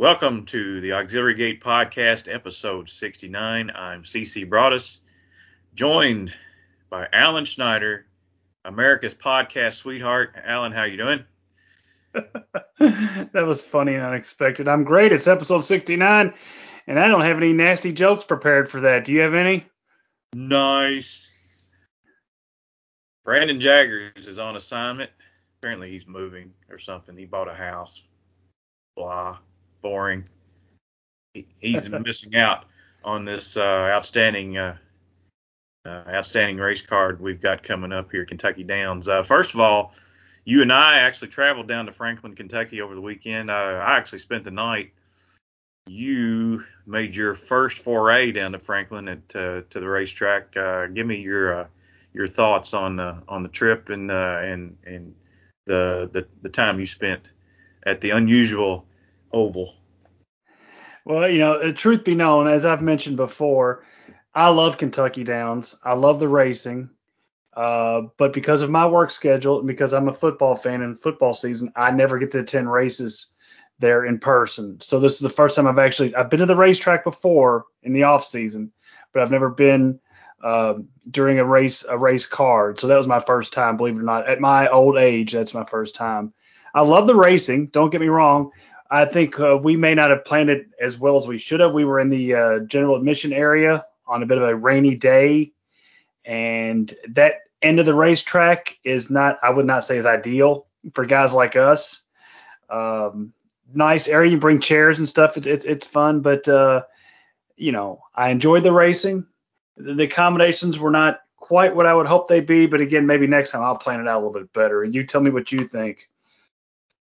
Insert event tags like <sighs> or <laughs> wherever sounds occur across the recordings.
Welcome to the Auxiliary Gate Podcast, episode 69. I'm CC Broadus, joined by Alan Schneider, America's podcast sweetheart. Alan, how you doing? <laughs> that was funny and unexpected. I'm great. It's episode 69, and I don't have any nasty jokes prepared for that. Do you have any? Nice. Brandon Jaggers is on assignment. Apparently he's moving or something. He bought a house. Blah boring. He's <laughs> missing out on this uh, outstanding uh, uh, outstanding race card we've got coming up here, Kentucky Downs. Uh, first of all, you and I actually traveled down to Franklin, Kentucky over the weekend. I actually spent the night. You made your first foray down to Franklin at uh, to the racetrack. Uh, give me your your thoughts on on the trip and and and the, the the time you spent at the unusual oval? Well, you know, the truth be known, as I've mentioned before, I love Kentucky Downs. I love the racing. Uh, but because of my work schedule and because I'm a football fan in football season, I never get to attend races there in person. So this is the first time I've actually I've been to the racetrack before in the off season, but I've never been uh, during a race a race card. So that was my first time, believe it or not. At my old age, that's my first time. I love the racing. Don't get me wrong. I think uh, we may not have planned it as well as we should have. We were in the uh, general admission area on a bit of a rainy day, and that end of the racetrack is not, I would not say, is ideal for guys like us. Um, nice area, you bring chairs and stuff. It's fun, but uh, you know, I enjoyed the racing. The, the accommodations were not quite what I would hope they'd be, but again, maybe next time I'll plan it out a little bit better. You tell me what you think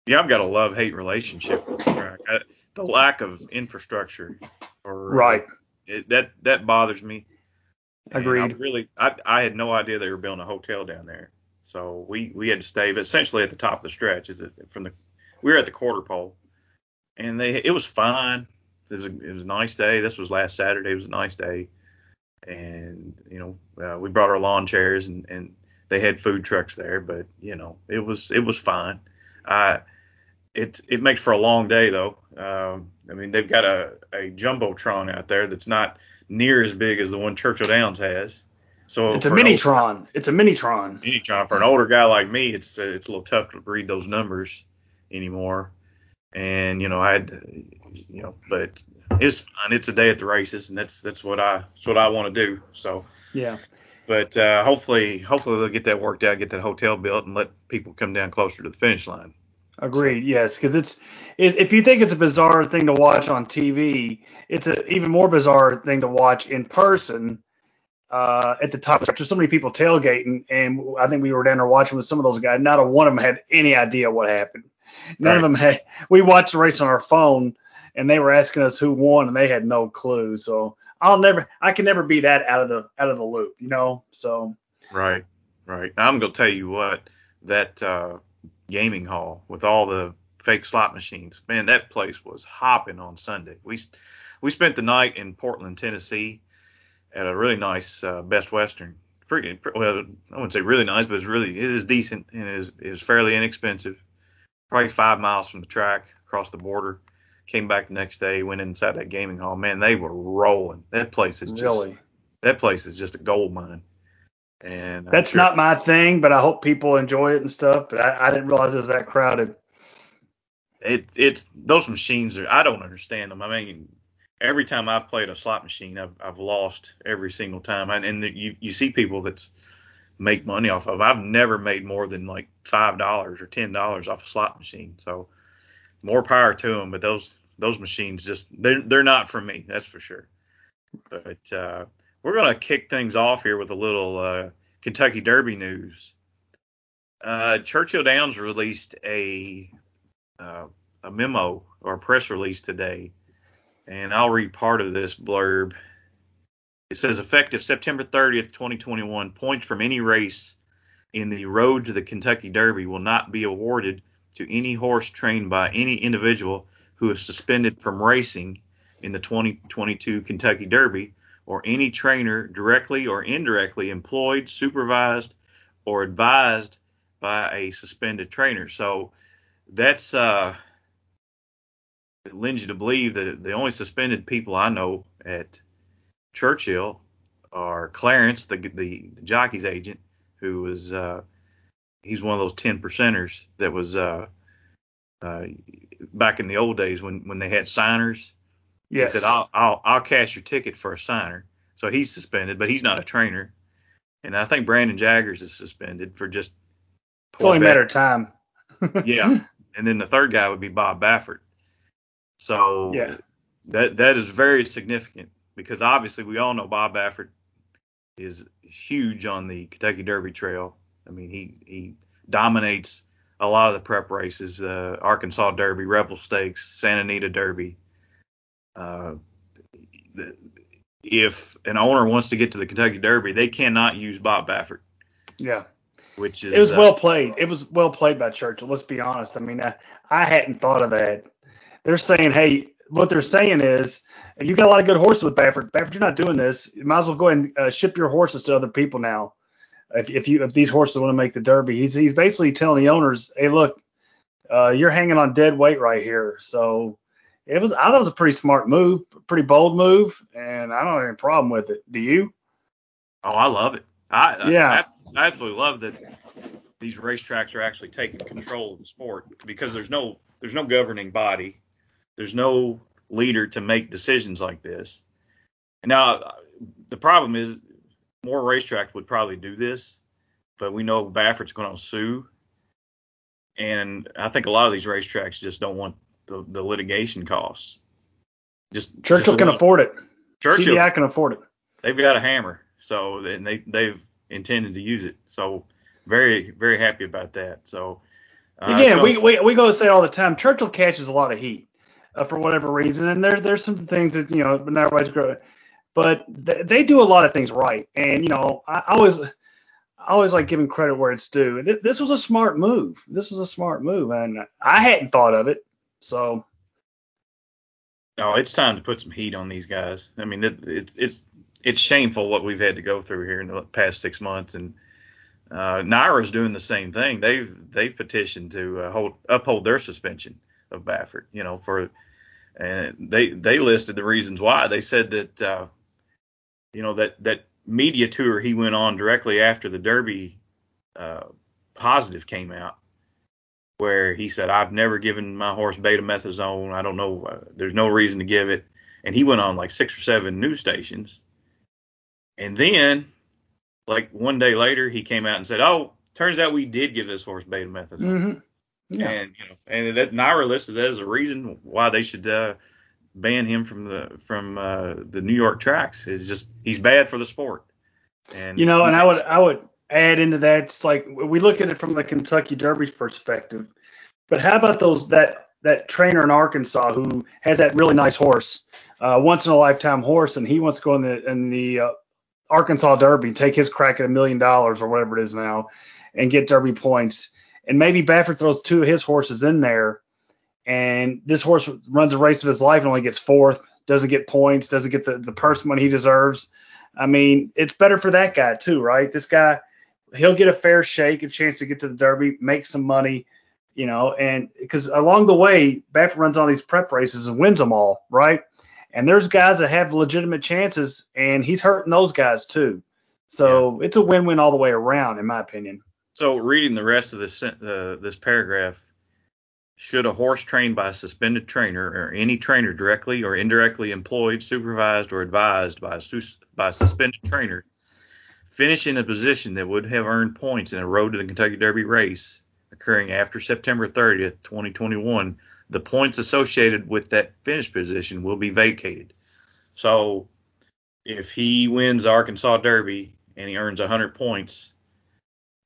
yeah, I've got a love hate relationship with the track. I, the lack of infrastructure, or right, it, that that bothers me. Agreed. I really, I, I had no idea they were building a hotel down there, so we we had to stay essentially at the top of the stretch. Is it from the we were at the quarter pole, and they it was fine. It was a, it was a nice day. This was last Saturday. It was a nice day, and you know uh, we brought our lawn chairs and and they had food trucks there, but you know it was it was fine. I it it makes for a long day though. Um, I mean, they've got a a jumbotron out there that's not near as big as the one Churchill Downs has. So it's a minitron. it's a minitron. Minitron for an older guy like me, it's uh, it's a little tough to read those numbers anymore. And you know, I had, you know, but it's fun. It's a day at the races, and that's that's what I that's what I want to do. So yeah. But uh, hopefully, hopefully they'll get that worked out, get that hotel built, and let people come down closer to the finish line. Agreed. Yes, because it's it, if you think it's a bizarre thing to watch on TV, it's an even more bizarre thing to watch in person. Uh, at the top, there's so many people tailgating, and I think we were down there watching with some of those guys. Not a one of them had any idea what happened. None right. of them had. We watched the race on our phone, and they were asking us who won, and they had no clue. So I'll never, I can never be that out of the out of the loop, you know. So right, right. I'm gonna tell you what that. Uh, gaming hall with all the fake slot machines. Man, that place was hopping on Sunday. We we spent the night in Portland, Tennessee, at a really nice uh, Best Western. Pretty well, I wouldn't say really nice, but it's really it is decent and is, is fairly inexpensive. Probably five miles from the track across the border. Came back the next day, went inside that gaming hall. Man, they were rolling. That place is just really? that place is just a gold mine. And that's sure. not my thing, but I hope people enjoy it and stuff. But I, I didn't realize it was that crowded. It it's those machines are I don't understand them. I mean, every time I've played a slot machine, I've I've lost every single time. And, and the, you you see people that make money off of. I've never made more than like five dollars or ten dollars off a slot machine. So more power to them. But those those machines just they're they're not for me. That's for sure. But uh, we're going to kick things off here with a little uh, Kentucky Derby news. Uh, Churchill Downs released a uh, a memo or a press release today, and I'll read part of this blurb. It says, effective September 30th, 2021, points from any race in the Road to the Kentucky Derby will not be awarded to any horse trained by any individual who is suspended from racing in the 2022 Kentucky Derby or any trainer directly or indirectly employed, supervised, or advised by a suspended trainer. So that's uh, lends you to believe that the only suspended people I know at Churchill are Clarence, the the, the jockey's agent, who was uh, he's one of those ten percenters that was uh, uh, back in the old days when when they had signers. Yes. He said, "I'll I'll I'll cash your ticket for a signer." So he's suspended, but he's not a trainer. And I think Brandon Jaggers is suspended for just. It's only a matter of time. <laughs> yeah, and then the third guy would be Bob Baffert. So yeah. that that is very significant because obviously we all know Bob Baffert is huge on the Kentucky Derby Trail. I mean, he he dominates a lot of the prep races, uh, Arkansas Derby, Rebel Stakes, Santa Anita Derby. Uh, if an owner wants to get to the Kentucky Derby, they cannot use Bob Baffert. Yeah. Which is it was uh, well played. It was well played by Churchill. Let's be honest. I mean, I, I hadn't thought of that. They're saying, hey, what they're saying is, you got a lot of good horses with Baffert. Baffert, you're not doing this. You might as well go ahead and uh, ship your horses to other people now. If, if you if these horses want to make the Derby, he's he's basically telling the owners, hey, look, uh, you're hanging on dead weight right here. So it was I thought it was a pretty smart move, pretty bold move, and I don't have any problem with it. Do you? Oh, I love it. I yeah, I, I absolutely love that these racetracks are actually taking control of the sport because there's no there's no governing body, there's no leader to make decisions like this. Now, the problem is more racetracks would probably do this, but we know Baffert's going to sue, and I think a lot of these racetracks just don't want the, the litigation costs. Just Churchill just can afford it. Churchill, CDI can afford it. They've got a hammer, so and they they've intended to use it. So very very happy about that. So uh, again, we, we we go to say all the time, Churchill catches a lot of heat uh, for whatever reason, and there there's some things that you know not everybody's growing, but th- they do a lot of things right. And you know, I, I always I always like giving credit where it's due. This was a smart move. This was a smart move, and I hadn't thought of it. So. No, it's time to put some heat on these guys. I mean, it, it's it's it's shameful what we've had to go through here in the past six months, and uh, NYRA's doing the same thing. They've they've petitioned to uh, hold uphold their suspension of Baffert. You know, for and they they listed the reasons why. They said that uh, you know that that media tour he went on directly after the Derby uh, positive came out, where he said I've never given my horse betamethasone. I don't know. Uh, there's no reason to give it. And he went on like six or seven news stations. And then, like one day later, he came out and said, "Oh, turns out we did give this horse betamethasone." Mm-hmm. Yeah. And you know, and that NYRA listed that as a reason why they should uh, ban him from the from uh, the New York tracks. Is just he's bad for the sport. And you know, and I would I would add into that. It's like we look at it from the Kentucky Derby's perspective, but how about those that that trainer in Arkansas who has that really nice horse, uh, once in a lifetime horse, and he wants to go in the in the uh, Arkansas Derby, take his crack at a million dollars or whatever it is now, and get Derby points. And maybe Baffert throws two of his horses in there, and this horse runs a race of his life and only gets fourth, doesn't get points, doesn't get the, the purse money he deserves. I mean, it's better for that guy too, right? This guy, he'll get a fair shake, a chance to get to the Derby, make some money, you know, and because along the way, Baffert runs all these prep races and wins them all, right? And there's guys that have legitimate chances, and he's hurting those guys too. So yeah. it's a win-win all the way around, in my opinion. So reading the rest of this uh, this paragraph, should a horse trained by a suspended trainer or any trainer directly or indirectly employed, supervised, or advised by a, by a suspended trainer finish in a position that would have earned points in a road to the Kentucky Derby race occurring after September 30th, 2021, the points associated with that finish position will be vacated. So if he wins Arkansas Derby and he earns 100 points,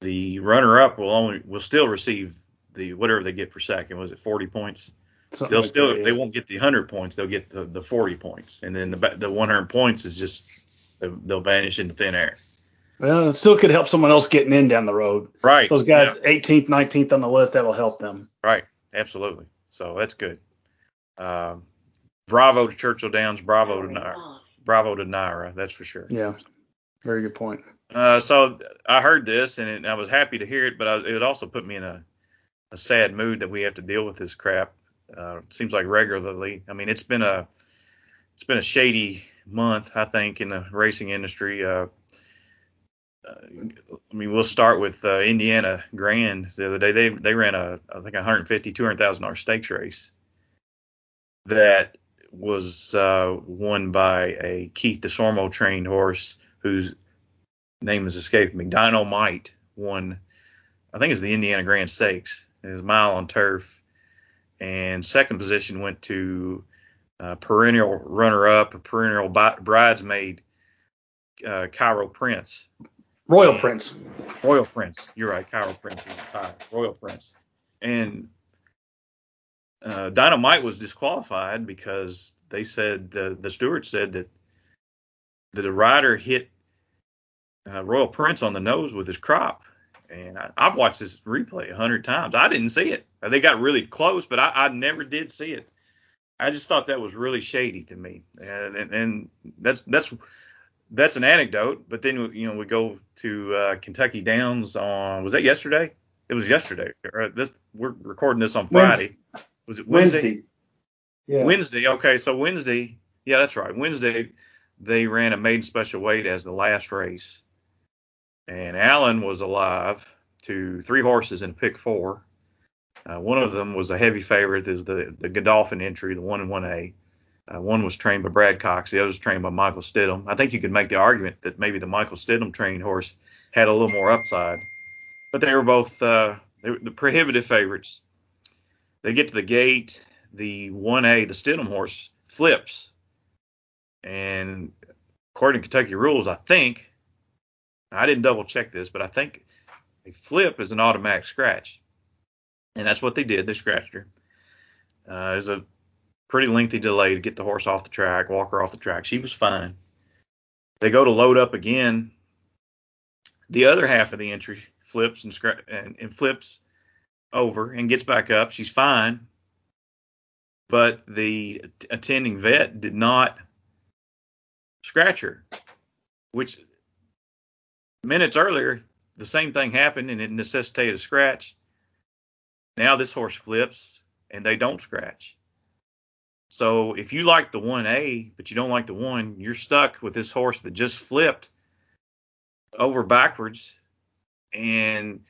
the runner-up will only will still receive the whatever they get for second. Was it 40 points? Something they'll like still that, yeah. they won't get the 100 points. They'll get the, the 40 points, and then the the 100 points is just they'll, they'll vanish into thin air. Well, it still could help someone else getting in down the road. Right. Those guys, 18th, 19th on the list, that'll help them. Right. Absolutely. So that's good. Um, bravo to Churchill Downs. Bravo to NYRA. Bravo to NYRA. That's for sure. Yeah. Very good point. Uh, so I heard this and, it, I was happy to hear it, but I, it also put me in a, a sad mood that we have to deal with this crap. Uh, seems like regularly. I mean, it's been a it's been a shady month, I think, in the racing industry. Uh, I mean, we'll start with uh, Indiana Grand the other day. They they ran a I think 150 200 thousand dollar stakes race that was uh, won by a Keith Desormeaux trained horse whose name has escaped me. Dynamite won, I think it was the Indiana Grand Stakes. It was a mile on turf, and second position went to uh, perennial runner-up, a perennial bridesmaid, uh, Cairo Prince. Royal Prince. Royal Prince. You're right. Cairo Prince is the side. Royal Prince. And uh, Dynamite was disqualified because they said the the steward said that that the rider hit uh, Royal Prince on the nose with his crop. And I, have watched this replay a hundred times. I didn't see it. They got really close, but I, I, never did see it. I just thought that was really shady to me. And, and, and that's that's that's an anecdote. But then you know we go to uh, Kentucky Downs on was that yesterday? It was yesterday. This we're recording this on Friday. Wednesday. Was it Wednesday? Wednesday. Yeah. Wednesday. Okay, so Wednesday. Yeah, that's right. Wednesday they ran a maiden special weight as the last race, and Allen was alive to three horses in pick four. Uh, one of them was a heavy favorite. Is the the Godolphin entry, the one and one A. Uh, one was trained by Brad Cox. The other was trained by Michael Stidham. I think you could make the argument that maybe the Michael Stidham trained horse had a little more upside, but they were both uh, they were the prohibitive favorites. They get to the gate. The 1A, the Stidham horse, flips. And according to Kentucky rules, I think, I didn't double check this, but I think a flip is an automatic scratch. And that's what they did. They scratched her. Uh, it was a pretty lengthy delay to get the horse off the track, walk her off the track. She was fine. They go to load up again. The other half of the entry flips and, and, and flips over and gets back up. She's fine. But the attending vet did not scratch her, which minutes earlier, the same thing happened and it necessitated a scratch. Now this horse flips and they don't scratch. So if you like the 1A, but you don't like the 1, you're stuck with this horse that just flipped over backwards and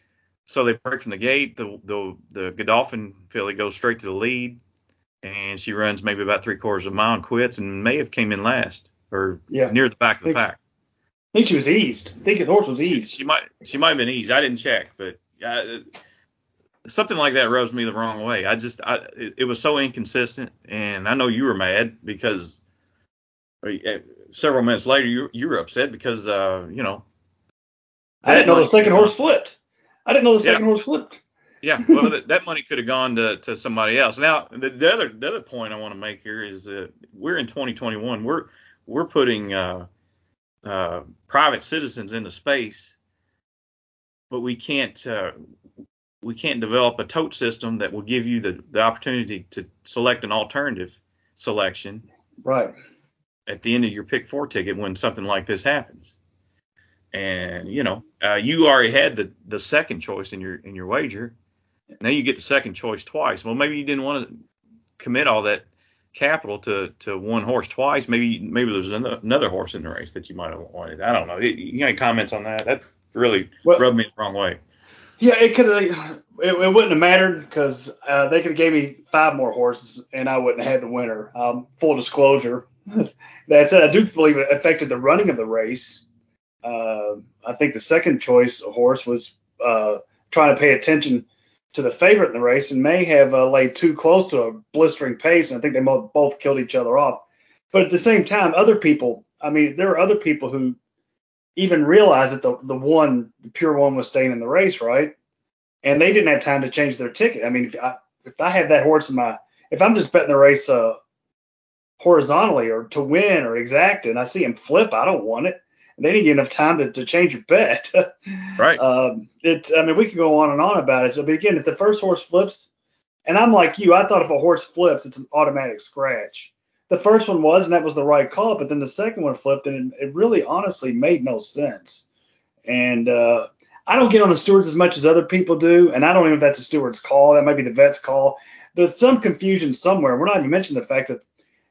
so they break from the gate. The the the Godolphin filly goes straight to the lead, and she runs maybe about three quarters of a mile and quits, and may have came in last or yeah. near the back of the pack. I think she was eased. I think the horse was eased. She, she might she might have been eased. I didn't check, but uh, something like that rubs me the wrong way. I just I, it, it was so inconsistent, and I know you were mad because uh, several minutes later you you were upset because uh you know I didn't know the second horse flipped. I didn't know the second yeah. horse flipped. Yeah, well, that, that money could have gone to, to somebody else. Now, the, the other the other point I want to make here is that we're in 2021. We're we're putting uh, uh, private citizens into space, but we can't uh, we can't develop a tote system that will give you the, the opportunity to select an alternative selection. Right. At the end of your pick four ticket when something like this happens and you know uh, you already had the the second choice in your in your wager. Now you get the second choice twice. Well, maybe you didn't want to commit all that capital to to one horse twice. Maybe maybe there's another horse in the race that you might have wanted. I don't know. You got any comments on that? That really well, rubbed me the wrong way. Yeah, it could have. <sighs> It, it, wouldn't have mattered because uh, they could have gave me five more horses and I wouldn't have had the winner. Um, full disclosure. <laughs> that said, I do believe it affected the running of the race uh, I think the second choice horse was uh, trying to pay attention to the favorite in the race and may have uh, laid too close to a blistering pace, and I think they both killed each other off. But at the same time, other people, I mean, there are other people who even realized that the the one, the pure one, was staying in the race, right? And they didn't have time to change their ticket. I mean, if I if I had that horse in my, if I'm just betting the race uh, horizontally or to win or exact, and I see him flip, I don't want it And they didn't get enough time to, to change your bet. <laughs> right. Um, it, I mean, we could go on and on about it. So, but again, if the first horse flips, and I'm like you, I thought if a horse flips, it's an automatic scratch. The first one was, and that was the right call. But then the second one flipped, and it, it really, honestly, made no sense. And uh, I don't get on the stewards as much as other people do, and I don't even know if that's a steward's call. That might be the vet's call. there's some confusion somewhere. We're not even mentioning the fact that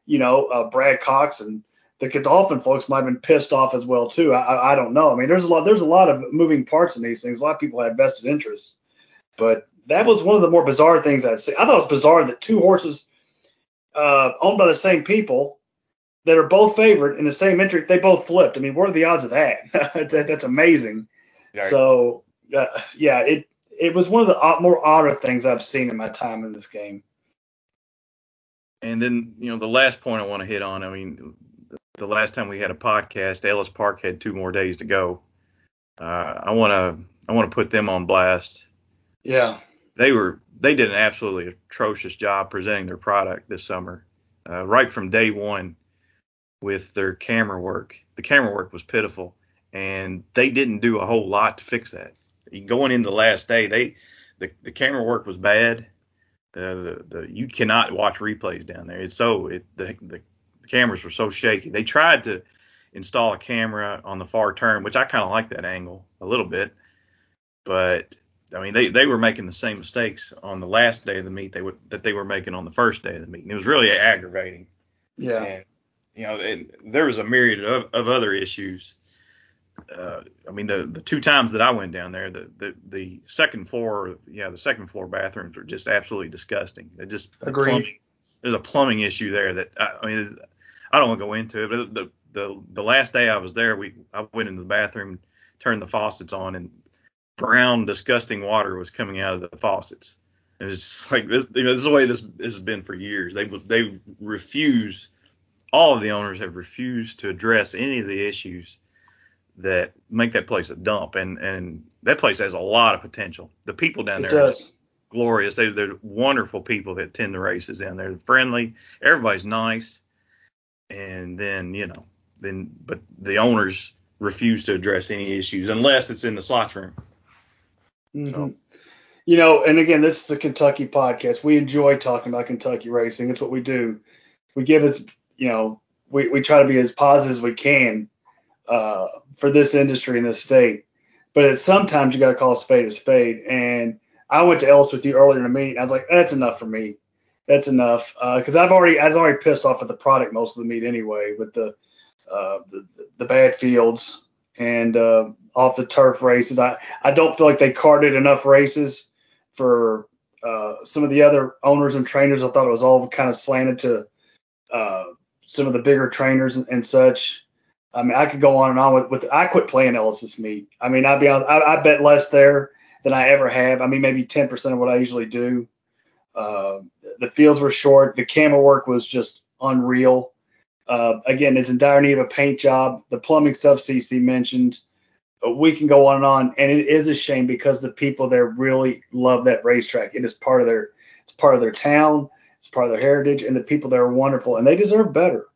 you know uh, Brad Cox and the Godolphin folks might have been pissed off as well too. I, I don't know. I mean, there's a lot there's a lot of moving parts in these things. A lot of people have vested interests, but that was one of the more bizarre things I'd say. I thought it was bizarre that two horses uh, owned by the same people that are both favored in the same entry, they both flipped. I mean, what are the odds of that? <laughs> that that's amazing. Right. So uh, yeah, it it was one of the more odder things I've seen in my time in this game. And then you know the last point I want to hit on. I mean, the last time we had a podcast, Ellis Park had two more days to go. Uh, I want to I want to put them on blast. Yeah. They were they did an absolutely atrocious job presenting their product this summer, uh, right from day one with their camera work. The camera work was pitiful, and they didn't do a whole lot to fix that. Going into the last day, they the, the camera work was bad. Uh, the, the you cannot watch replays down there. It's so it the, the the cameras were so shaky. They tried to install a camera on the far turn, which I kind of like that angle a little bit, but I mean they they were making the same mistakes on the last day of the meet they would that they were making on the first day of the meet. And it was really aggravating. Yeah. And, you know, and there was a myriad of, of other issues. Uh, I mean, the the two times that I went down there, the the, the second floor, yeah, the second floor bathrooms are just absolutely disgusting. They just agreed. there's a plumbing issue there that I, I mean, I don't want to go into it, but the the the last day I was there, we I went into the bathroom, turned the faucets on, and brown, disgusting water was coming out of the faucets. It was just like this. You know, this is the way this, this has been for years. They they refuse. All of the owners have refused to address any of the issues that make that place a dump, and and that place has a lot of potential. The people down it there does. are glorious. They, they're wonderful people that attend the races down there. They're friendly. Everybody's nice and then you know then but the owners refuse to address any issues unless it's in the slots room. Mm-hmm. So. You know, and again, this is a Kentucky podcast. We enjoy talking about Kentucky racing. It's what we do. We give us, you know, we, we try to be as positive as we can uh, for this industry in this state. But sometimes you got to call a spade a spade. And I went to Ellis with you earlier in the meet. And I was like, that's enough for me that's enough because uh, I've already I was already pissed off at the product most of the meet anyway with the uh, the, the bad fields and uh, off the turf races. I I don't feel like they carded enough races for uh, some of the other owners and trainers. I thought it was all kind of slanted to uh, some of the bigger trainers and, and, such. I mean, I could go on and on with, with I quit playing Ellis's meet. I mean, I'd be honest, I, I bet less there than I ever have. I mean, maybe 10% of what I usually do. Uh, the fields were short. The camera work was just unreal. Uh, again, it's in dire need of a paint job. The plumbing stuff CC mentioned. Uh, we can go on and on, and it is a shame because the people there really love that racetrack. It is part of their it's part of their town. It's part of their heritage, and the people there are wonderful, and they deserve better.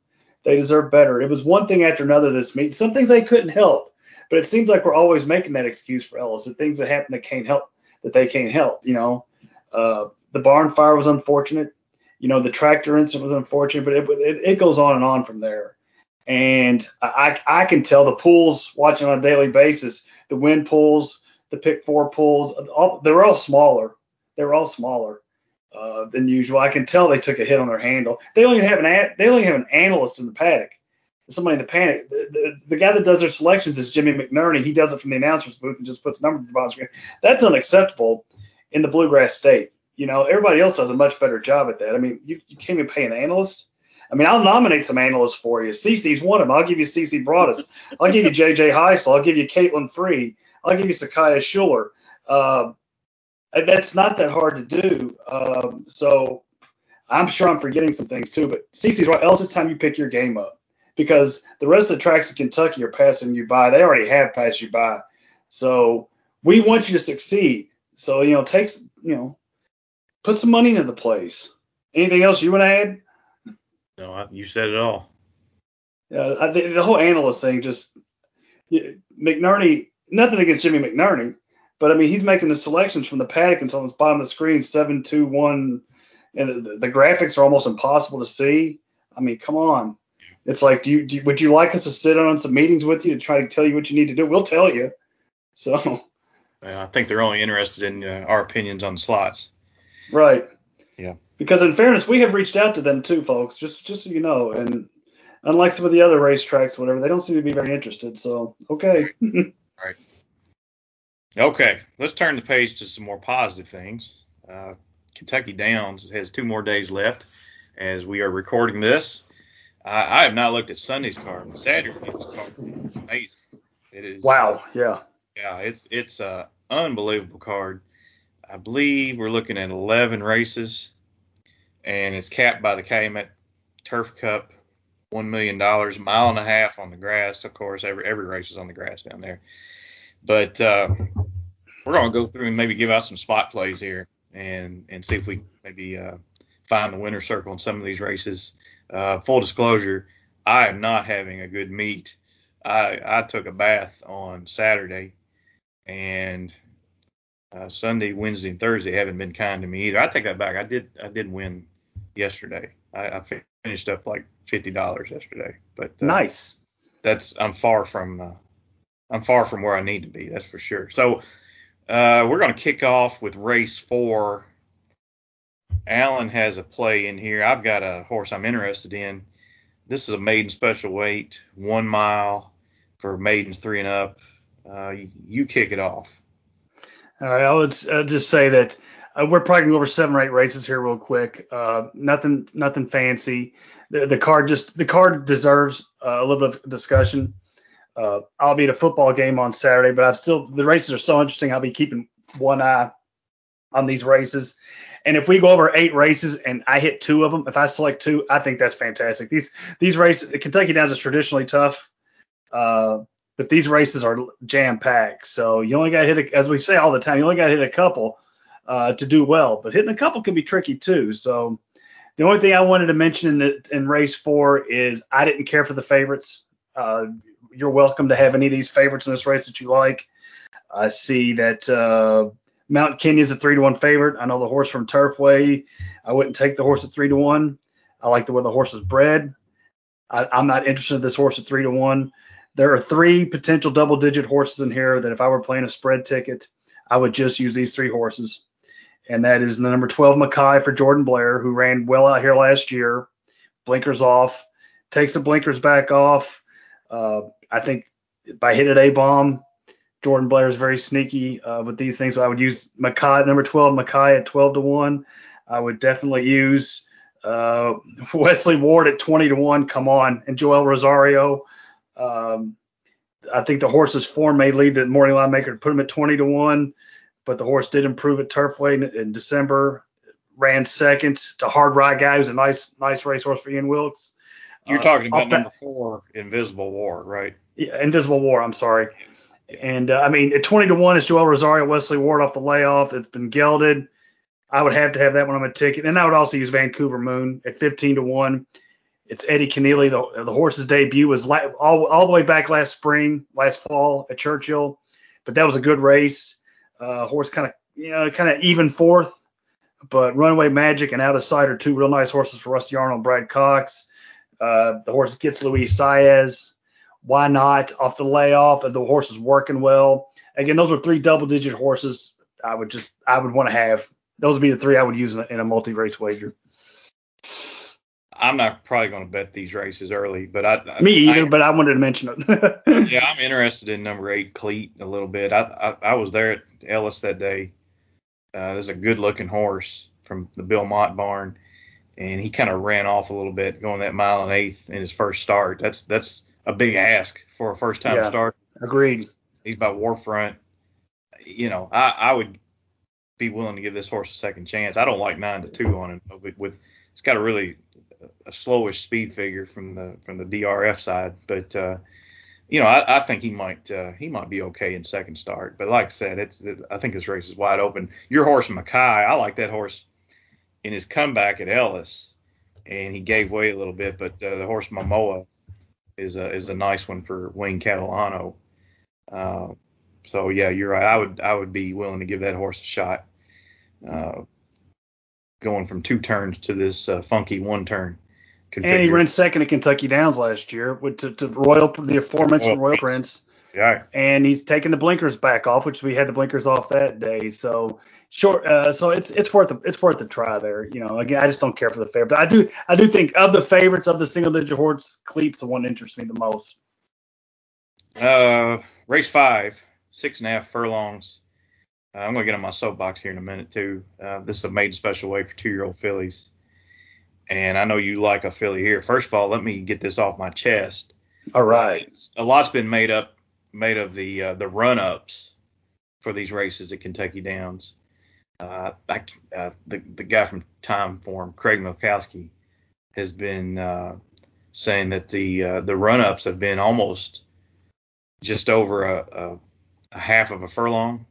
They deserve better. It was one thing after another this meet. Some things they couldn't help, but it seems like we're always making that excuse for Ellis. The things that happen that can't help that they can't help. You know, uh, the barn fire was unfortunate. You know, the tractor incident was unfortunate, but it, it, it goes on and on from there. And I, I can tell the pools watching on a daily basis, the wind pools, the pick four pools, all, they were all smaller. They were all smaller uh, than usual. I can tell they took a hit on their handle. They only have an they only have an analyst in the paddock. Somebody in the panic. The, the, the, guy that does their selections is Jimmy McNerney. He does it from the announcer's booth and just puts numbers at the bottom screen. That's unacceptable in the bluegrass state. You know, everybody else does a much better job at that. I mean, you, you can't even pay an analyst. I mean, I'll nominate some analysts for you. CC's one of them. I'll give you CC Broadus. I'll give you <laughs> JJ Heisel. I'll give you Caitlin Free. I'll give you Sakaya Schuler. Uh, that's not that hard to do. Um, so I'm sure I'm forgetting some things too. But CC's right. Else it's time you pick your game up because the rest of the tracks in Kentucky are passing you by. They already have passed you by. So we want you to succeed. So you know, takes you know, put some money into the place. Anything else you want to add? No, I, you said it all. Yeah, I think the whole analyst thing just McNerney. Nothing against Jimmy McNerney, but I mean he's making the selections from the paddock and on the bottom of the screen, seven two one, and the, the, graphics are almost impossible to see. I mean, come on. It's like, do you, do you, would you like us to sit on some meetings with you to try to tell you what you need to do? We'll tell you. So. I think they're only interested in uh, our opinions on slots. Right. Yeah. Because in fairness, we have reached out to them too, folks. Just just so you know, and unlike some of the other racetracks, whatever, they don't seem to be very interested. So okay. right. Okay, let's turn the page to some more positive things. Uh, Kentucky Downs has two more days left as we are recording this. I, I have not looked at Sunday's card, but Saturday's card is amazing. It is. Wow. Yeah. Yeah, it's it's a unbelievable card. I believe we're looking at 11 races, and it's capped by the Calumet Turf Cup, one million dollars, mile and a half on the grass. Of course, every every race is on the grass down there. But uh, we're gonna go through and maybe give out some spot plays here and and see if we maybe uh, find the winner circle in some of these races. Uh, full disclosure, I am not having a good meet. I I took a bath on Saturday, and uh, Sunday, Wednesday, and Thursday haven't been kind to me either. I take that back. I did I did win yesterday. I, I finished up like fifty dollars yesterday, but uh, nice. That's I'm far from uh, I'm far from where I need to be. That's for sure. So uh, we're going to kick off with race four. Alan has a play in here. I've got a horse I'm interested in. This is a maiden special weight, one mile for maidens three and up. Uh, you, you, kick it off. All right, I would uh, just say that uh, we're probably going go over seven or eight races here real quick. Uh, nothing, nothing fancy. The, the, card just the card deserves uh, a little bit of discussion. Uh, I'll be at a football game on Saturday, but I've still the races are so interesting. I'll be keeping one eye on these races. And if we go over eight races and I hit two of them, if I select two, I think that's fantastic. These these races, Kentucky Downs is traditionally tough, uh, but these races are jam packed. So you only got to hit, a, as we say all the time, you only got to hit a couple uh, to do well. But hitting a couple can be tricky too. So the only thing I wanted to mention in, the, in race four is I didn't care for the favorites. Uh, you're welcome to have any of these favorites in this race that you like. I see that uh, Mount Kenyon's a three to one favorite. I know the horse from Turfway. I wouldn't take the horse at three to one. I like the way the horse is bred. I, am not interested in this horse at three to one. There are three potential double digit horses in here that if I were playing a spread ticket, I would just use these three horses. And that is the number 12 Mackay for Jordan Blair, who ran well out here last year. Blinkers off, takes the blinkers back off. Uh, I think by hit at A bomb, Jordan Blair is very sneaky uh, with these things. So I would use Mackay number 12, Mackay at 12 to 1. I would definitely use uh, <laughs> Wesley Ward at 20 to 1. Come on. And Joel Rosario. Um, I think the horse's form may lead the morning line maker to put him at 20 to 1, but the horse did improve at Turfway in, in December. Ran second to Hard Ride Guy, who's a nice, nice racehorse for Ian Wilkes. You're uh, talking about number four, Invisible War, right? Yeah, Invisible War. I'm sorry. And uh, I mean, at 20 to one is Joel Rosario, Wesley Ward off the layoff. It's been gelded. I would have to have that one on my ticket, and I would also use Vancouver Moon at 15 to one. It's Eddie Kenneally. The, the horse's debut was la- all, all the way back last spring, last fall at Churchill, but that was a good race. Uh, horse kind of, you know, kind of even fourth, but Runaway Magic and Out of Sight are two real nice horses for Rusty Arnold and Brad Cox. Uh, the horse gets Luis Saez. Why not off the layoff? The horse is working well. Again, those are three double-digit horses. I would just I would want to have. Those would be the three I would use in a, in a multi-race wager. I'm not probably going to bet these races early, but I me either. I, but I wanted to mention it. <laughs> yeah, I'm interested in number eight Cleat a little bit. I I, I was there at Ellis that day. Uh, there's a good-looking horse from the Bill Mott barn and he kind of ran off a little bit going that mile and eighth in his first start. That's that's a big ask for a first time yeah, start. Agreed. He's by War Front. You know, I, I would be willing to give this horse a second chance. I don't like nine to two on him, but with it's got a really a slowish speed figure from the from the DRF side, but uh, you know, I, I think he might uh, he might be okay in second start. But like I said, it's I think this race is wide open. Your horse Mackay, I like that horse in his comeback at Ellis, and he gave way a little bit. But uh, the horse Momoa is a is a nice one for Wayne Catalano. Uh, so yeah, you're right. I would I would be willing to give that horse a shot. Uh, going from two turns to this uh, funky one turn. And he ran second at Kentucky Downs last year with to, to Royal the aforementioned Royal, Royal Prince. Yeah. And he's taking the blinkers back off, which we had the blinkers off that day. So short. Uh, so it's it's worth a, it's worth a try there. You know, again, I just don't care for the favorite, but I do I do think of the favorites of the single digit horse, Cleat's the one that interests me the most. Uh, race five, six and a half furlongs. Uh, I'm gonna get on my soapbox here in a minute too. Uh, this is a maiden special weight for two year old fillies, and I know you like a filly here. First of all, let me get this off my chest. All right. Uh, a lot's been made up made of the uh, the run ups for these races at Kentucky Downs. Uh, I, uh, the the guy from Timeform, Craig Milkowski, has been uh, saying that the uh, the run ups have been almost just over a, a, a, half of a furlong.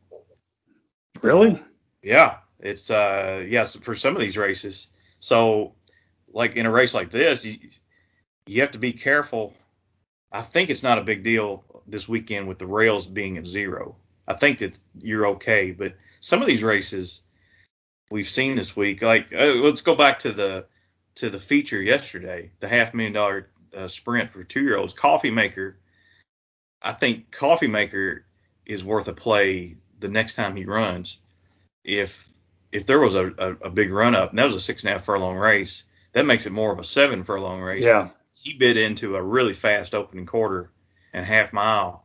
Really? Yeah, it's uh yes for some of these races. So like in a race like this, you you have to be careful. I think it's not a big deal this weekend with the rails being at zero. I think that you're okay, but some of these races we've seen this week, like uh, let's go back to the to the feature yesterday, the half million dollar uh, sprint for two year olds. Coffee Maker, I think Coffee Maker is worth a play the next time he runs. If if there was a, a, a big run up, and that was a six and a half furlong race, that makes it more of a seven furlong race. Yeah. He bit into a really fast opening quarter and half mile,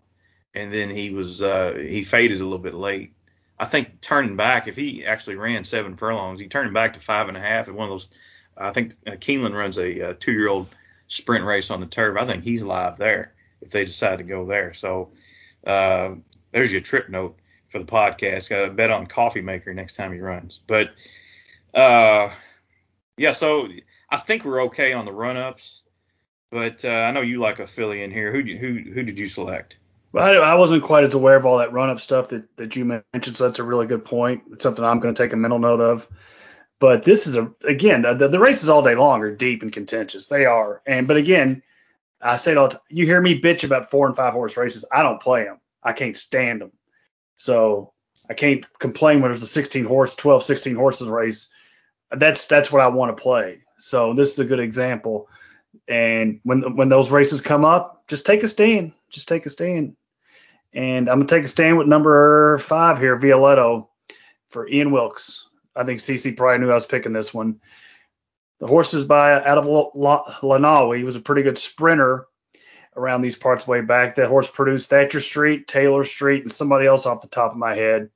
and then he was uh, he faded a little bit late. I think turning back, if he actually ran seven furlongs, he turned back to five and a half at one of those. I think uh, Keeneland runs a, a uh, two-year-old sprint race on the turf. I think he's live there if they decide to go there. So uh, there's your trip note for the podcast. Uh, bet on Coffee Maker next time he runs. But uh, yeah, so I think we're okay on the run-ups. But uh, I know you like a filly in here. Who who who did you select? Well, I, I wasn't quite as aware of all that run-up stuff that that you mentioned, so that's a really good point. It's something I'm going to take a mental note of. But this is a again the, the races all day long are deep and contentious. They are, and but again, I say it all. T- you hear me bitch about four and five horse races. I don't play them. I can't stand them. So I can't complain when there's a 16 horse, 12, 16 horses race. That's that's what I want to play. So this is a good example. And when when those races come up, just take a stand. Just take a stand. And I'm gonna take a stand with number five here, Violetto, for Ian Wilkes. I think CC probably knew I was picking this one. The horse is by out of Lanawa. He was a pretty good sprinter around these parts way back. That horse produced Thatcher Street, Taylor Street, and somebody else off the top of my head.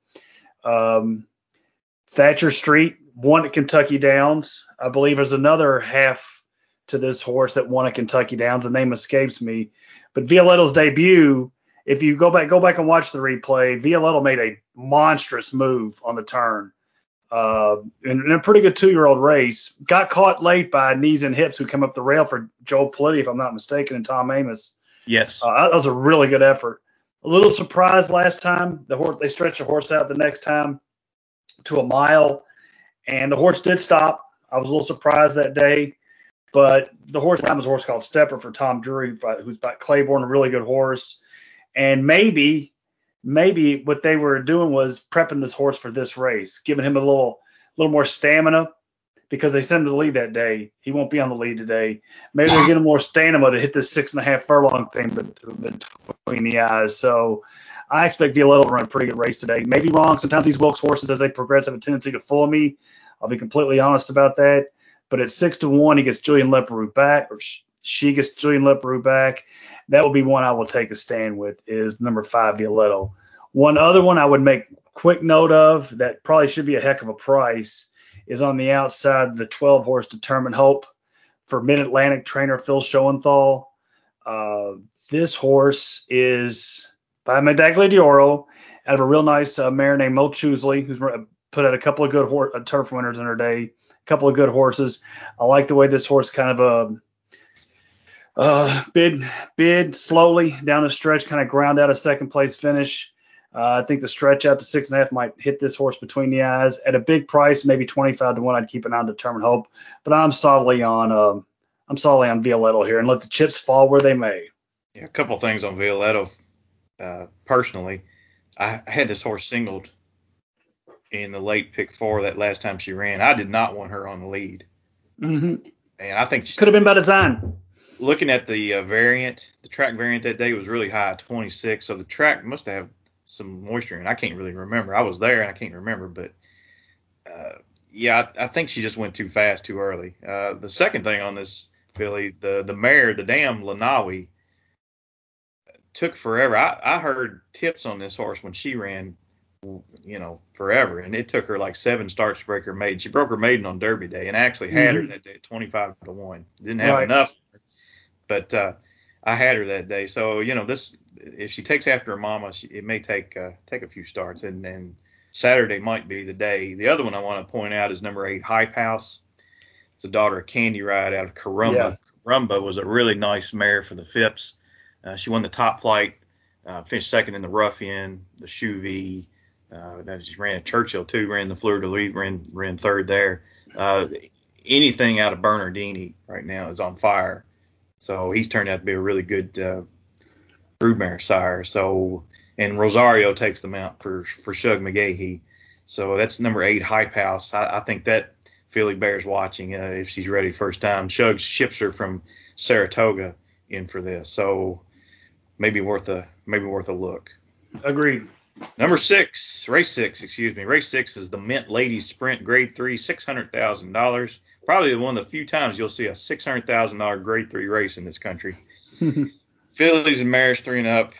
Um, Thatcher Street won at Kentucky Downs. I believe there's another half to this horse that won at Kentucky Downs. The name escapes me. But Violetto's debut, if you go back go back and watch the replay, Violetto made a monstrous move on the turn. Uh, in, in, a pretty good two-year-old race, got caught late by knees and hips who come up the rail for Joel Politti, if I'm not mistaken, and Tom Amoss. Yes, uh, that was a really good effort. A little surprised last time. The horse they stretched the horse out the next time to a mile, and the horse did stop. I was a little surprised that day. But the horse time was a horse called Stepper for Tom Drury, who's by Claiborne, a really good horse. And maybe, maybe what they were doing was prepping this horse for this race, giving him a little, little more stamina because they sent him to the lead that day. He won't be on the lead today. Maybe they're getting more stamina to hit this six and a half furlong thing between the eyes. So I expect Violetto to run a pretty good race today. Maybe wrong. Sometimes these Wilkes horses, as they progress, have a tendency to fool me. I'll be completely honest about that. But at six to one, he gets Julian Leparoux back, or she gets Julian Leparoux back. That will be one I will take a stand with. Is number five Violetto. One other one I would make quick note of that probably should be a heck of a price is on the outside the 12 horse Determined Hope for Mid Atlantic trainer Phil Schoenthal. Uh, this horse is by Medaglia d'Oro out of a real nice uh, mare named Mo who's put out a couple of good hor- uh, turf winners in her day a couple of good horses. I like the way this horse kind of uh, bid bid slowly down the stretch, kind of ground out a second place finish. Uh, I think the stretch out to six and a half might hit this horse between the eyes at a big price, maybe 25 to one. I'd keep an eye on Determined Hope, but I'm solidly on um, I'm solidly on Violetto here and let the chips fall where they may. Yeah, a couple things on Violetto. Uh, personally, I had this horse singled in the late pick four that last time she ran. I did not want her on the lead. Mm-hmm. And I think she could have been by design. Looking at the uh, variant, the track variant that day was really high, 26. So the track must have some moisture in. I can't really remember. I was there and I can't remember, but uh, yeah, I, I, think she just went too fast too early. Uh, the second thing on this filly, the the mare, the dam Lanawi, took forever. I, I heard tips on this horse when she ran, you know, forever, and it took her like seven starts to break her maiden. She broke her maiden on Derby Day and actually had mm-hmm. her that day, 25 to one. Didn't have right. enough, but uh, I had her that day. So you know, this if she takes after her mama, she, it may take uh, take a few starts, and and Saturday might be the day. The other one I want to point out is number eight, Hype House. It's a daughter of Candy Ride out of Karumba. Yeah. Karumba was a really nice mare for the Phipps. Uh, she won the top flight, uh, finished second in the Ruffian, the Shuvee. Uh, she ran at Churchill too, ran the Fleur de Lis, ran ran third there. Uh, anything out of Bernardini right now is on fire. So he's turned out to be a really good uh, broodmare sire. So and Rosario takes them out for for Shug McGaughey. So that's number eight, Hype House. I, I think that filly bears watching uh, if she's ready first time. Shug ships her from Saratoga in for this, so maybe worth a maybe worth a look. Agreed. Number six, race six, excuse me. Race six is the Mint Ladies Sprint Grade Three, six hundred thousand dollars. Probably one of the few times you'll see a six hundred thousand dollar Grade Three race in this country. <laughs> Phillies and mares three and up.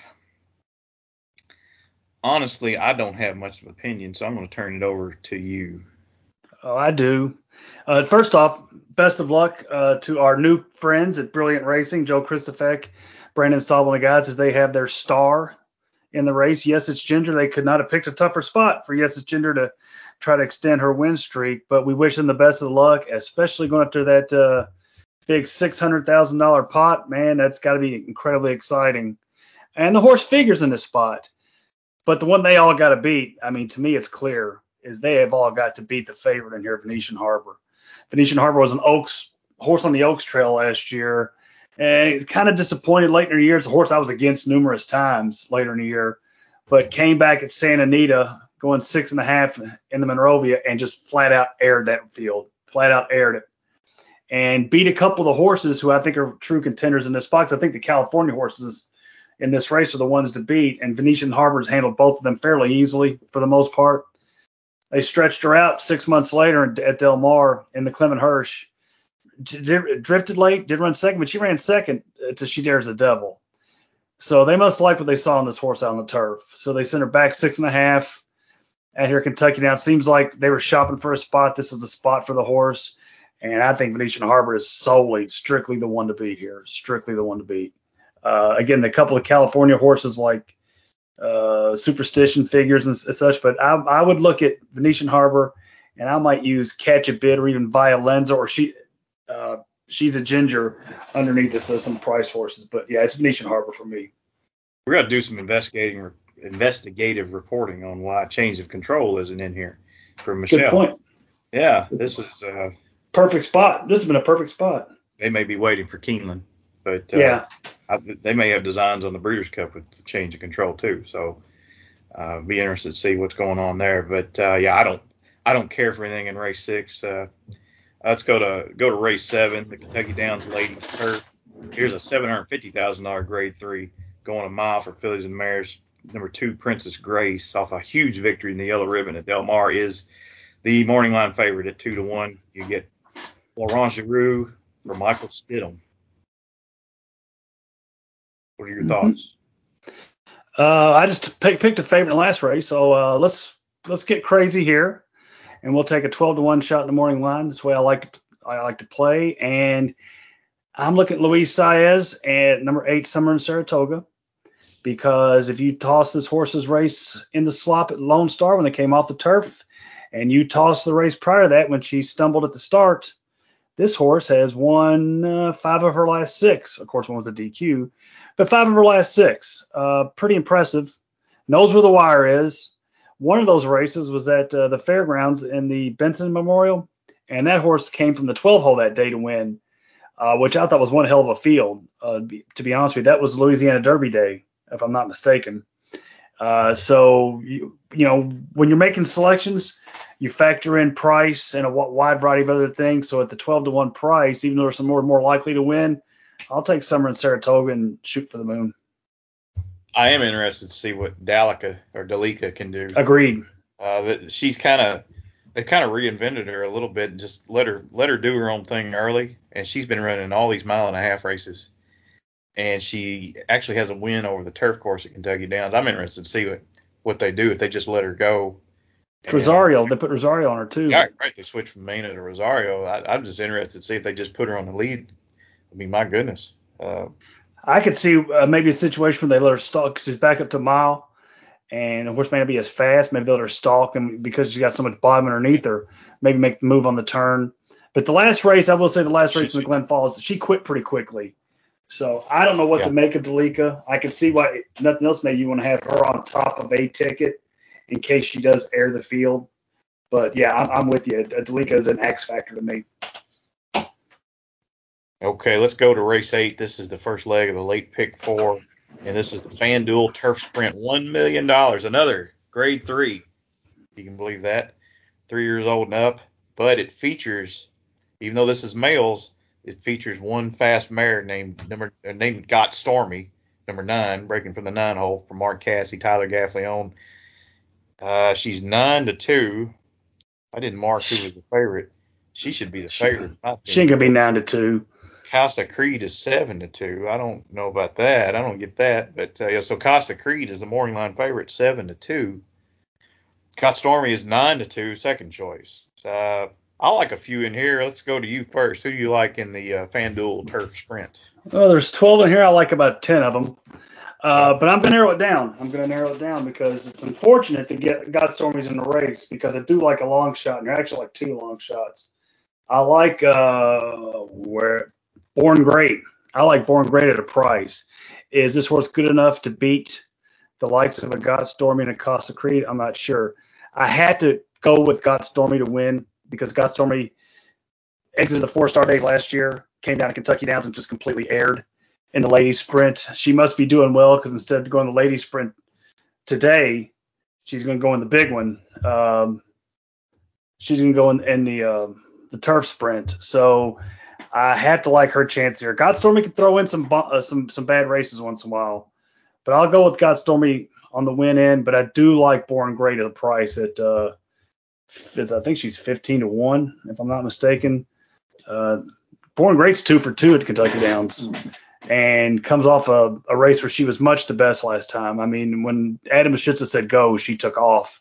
Honestly, I don't have much of an opinion, so I'm going to turn it over to you. Oh, I do. Uh, first off, best of luck uh, to our new friends at Brilliant Racing, Joe Kristufek, Brandon Staubel, and the guys as they have their star in the race. Yes, it's Ginger. They could not have picked a tougher spot for Yes, it's Ginger to try to extend her win streak, but we wish them the best of luck, especially going after that uh, big $600,000 pot. Man, that's got to be incredibly exciting. And the horse figures in this spot. But the one they all got to beat, I mean, to me, it's clear, is they have all got to beat the favorite in here, Venetian Harbor. Venetian Harbor was an Oaks horse on the Oaks Trail last year, and he's kind of disappointed late in the year. It's a horse I was against numerous times later in the year, but came back at Santa Anita going six and a half in the Monrovia and just flat out aired that field, flat out aired it, and beat a couple of the horses who I think are true contenders in this box. I think the California horses in this race are the ones to beat, and Venetian Harbor's handled both of them fairly easily for the most part. They stretched her out six months later at Del Mar in the Clement Hirsch. Drifted late, did run second, but she ran second uh, to She Dares the Devil. So they must like what they saw on this horse out on the turf. So they sent her back six and a half at here in Kentucky. Now it seems like they were shopping for a spot. This is a spot for the horse. And I think Venetian Harbor is solely, strictly the one to beat here. Strictly the one to beat. Uh, again, the couple of California horses like uh, Superstition figures and, and such, but I, I, would look at Venetian Harbor and I might use Catch a Bid or even Violenza or she uh, she's a ginger underneath this uh, some price horses. But yeah, it's Venetian Harbor for me. We're gonna do some investigating investigative reporting on why change of control isn't in here for Michelle. Good point. Yeah, this is uh, perfect spot. This has been a perfect spot. They may be waiting for Keeneland, but uh, yeah, I, they may have designs on the Breeders' Cup with change of control too. So uh, be interested to see what's going on there. But uh, yeah, I don't I don't care for anything in race six. Uh, let's go to go to race seven, the Kentucky Downs Ladies Turf. Here's a seven hundred fifty thousand dollar grade three going a mile for fillies and mares. Number two, Princess Grace, off a huge victory in the yellow ribbon at Del Mar, is the morning line favorite at two to one. You get Florent Geroux for Michael Stidham. What are your mm-hmm. thoughts? Uh, I just pick, picked a favorite in the last race, so uh, let's let's get crazy here, and we'll take a 12 to one shot in the morning line. That's the way I like to I like to play, and I'm looking at Luis Saez at number eight, Summer in Saratoga, because if you toss this horse's race in the slop at Lone Star when they came off the turf, and you toss the race prior to that when she stumbled at the start, this horse has won uh, five of her last six. Of course, one was a DQ, but five of her last six. Uh, pretty impressive. Knows where the wire is. One of those races was at uh, the fairgrounds in the Benson Memorial, and that horse came from the 12 hole that day to win, uh, which I thought was one hell of a field. Uh, to be honest with you, that was Louisiana Derby Day, if I'm not mistaken. Uh, so you, you know when you're making selections, you factor in price and a wide variety of other things. So at the 12 to one price, even though there's some more more likely to win, I'll take Summer in Saratoga and shoot for the moon. I am interested to see what Dalika or Dalika can do. Agreed. Uh, that she's kind of they kind of reinvented her a little bit and just let her let her do her own thing early, and she's been running all these mile and a half races, and she actually has a win over the turf course at Kentucky Downs. I'm interested to see what what they do if they just let her go. Rosario, they put Rosario on her too. Yeah, right. They switched from Mena to Rosario. I, am just interested to see if they just put her on the lead. I mean, my goodness. Uh, I could see uh, maybe a situation where they let her stalk because she's back up to a mile, and of course may not be as fast. Maybe let her stalk, and because she's got so much bottom underneath her, maybe make the move on the turn. But the last race, I will say, the last race in the Glen Falls, she quit pretty quickly. So I don't know what yeah. to make of Dalika. I can see why nothing else made you want to have her on top of a ticket in case she does air the field. But yeah, I'm, I'm with you. Dalika is an X factor to me. Okay, let's go to race eight. This is the first leg of the late pick four, and this is the FanDuel Turf Sprint. $1 million, another grade three. You can believe that. Three years old and up. But it features, even though this is males, it features one fast mare named number uh, named Got Stormy, number nine, breaking from the nine hole from Mark Casse, Tyler Gaffalione. Uh, she's nine to two. I didn't mark who was the favorite. She should be the favorite. She ain't gonna be nine to two. Casa Creed is seven to two. I don't know about that. I don't get that, but uh, yeah. So Casa Creed is the morning line favorite, seven to two. Got Stormy is nine to two, second choice. Uh, I like a few in here. Let's go to you first. Who do you like in the uh, FanDuel Turf Sprint? Well, there's 12 in here. I like about 10 of them. Uh, but I'm gonna narrow it down. I'm gonna narrow it down because it's unfortunate to get Got Stormy's in the race because I do like a long shot, and I actually like two long shots. I like uh, where Born Great. I like Born Great at a price. Is this horse good enough to beat the likes of a Got Stormy and a Casa Creed? I'm not sure. I had to go with Got Stormy to win because Got Stormy exited the four star day last year, came down to Kentucky Downs and just completely aired in the ladies sprint. She must be doing well because instead of going the ladies sprint today, she's going to go in the big one. Um, she's going to go in, in the uh, the turf sprint. So I have to like her chance here. Got Stormy can throw in some uh, some some bad races once in a while, but I'll go with Got Stormy on the win end. But I do like Born Great at the price at uh, I think she's 15 to one if I'm not mistaken. Uh, Born Great's two for two at Kentucky Downs and comes off a, a, race where she was much the best last time. I mean, when Adam Beschizza said go, she took off.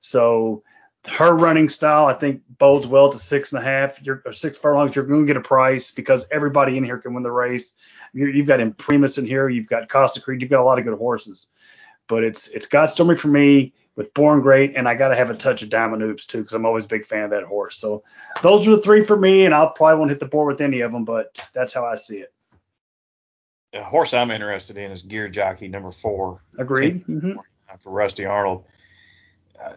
So her running style, I think, bodes well to six and a half. You're or six furlongs. You're going to get a price because everybody in here can win the race. you have got Imprimis in here. You've got Casa Creed. You've got a lot of good horses. But it's it's got Stormy for me with Born Great, and I got to have a touch of Diamond Oops too because I'm always a big fan of that horse. So those are the three for me, and I'll probably won't hit the board with any of them, but that's how I see it a horse I'm interested in is Gear Jockey number four. Agreed. Mm-hmm. For Rusty Arnold. Uh,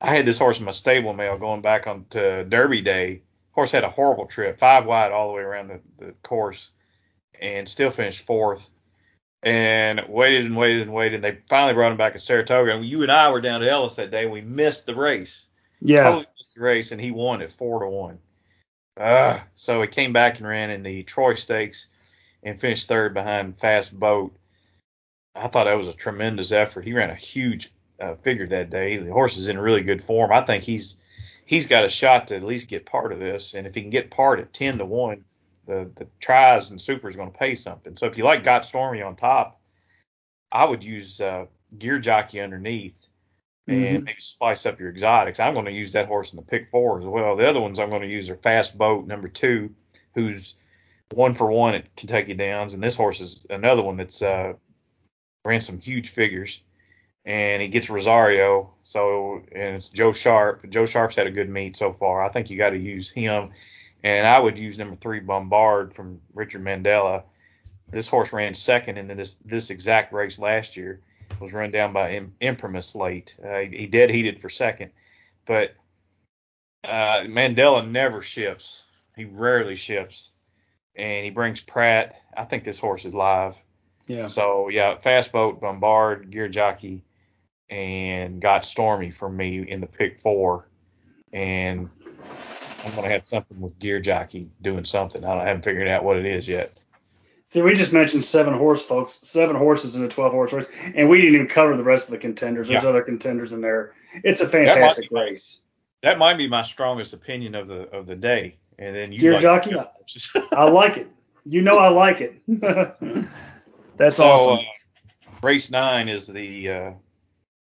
I had this horse in my stable mail going back on to Derby Day. Horse had a horrible trip, five wide all the way around the, the course, and still finished fourth. And waited and waited and waited. And they finally brought him back at Saratoga. And you and I were down to Ellis that day. We missed the race. Yeah. Totally missed the race, and he won it four to one. Uh, so he came back and ran in the Troy Stakes and finished third behind Fast Boat. I thought that was a tremendous effort. He ran a huge uh, figure that day. The horse is in really good form. I think he's he's got a shot to at least get part of this. And if he can get part at ten to one, the the tries and super is going to pay something. So if you like Got Stormy on top, I would use uh, Gear Jockey underneath and mm-hmm. maybe spice up your exotics. I'm going to use that horse in the pick four as well. The other ones I'm going to use are Fast Boat number two, who's one for one at Kentucky Downs, and this horse is another one that's uh, ran some huge figures, and he gets Rosario. So and it's Joe Sharp. Joe Sharp's had a good meet so far. I think you got to use him, and I would use number three Bombard from Richard Mandella. This horse ran second in this this exact race last year. Was run down by Im- Imprimis late. Uh, he, he dead heated for second, but uh, Mandella never ships. He rarely ships and he brings Pratt. I think this horse is live. Yeah. So yeah, fast boat, Bombard, Gear Jockey, and got Stormy for me in the pick four, and I'm gonna have something with Gear Jockey doing something. I, haven't figured out what it is yet. See, we just mentioned seven horse, folks. Seven horses in a 12 horse race, and we didn't even cover the rest of the contenders. There's Yeah. other contenders in there. It's a fantastic be race. That might be my strongest opinion of the of the day. And then you Dear like jockey. <laughs> I like it. You know I like it. <laughs> That's So, awesome. uh, race nine is the uh,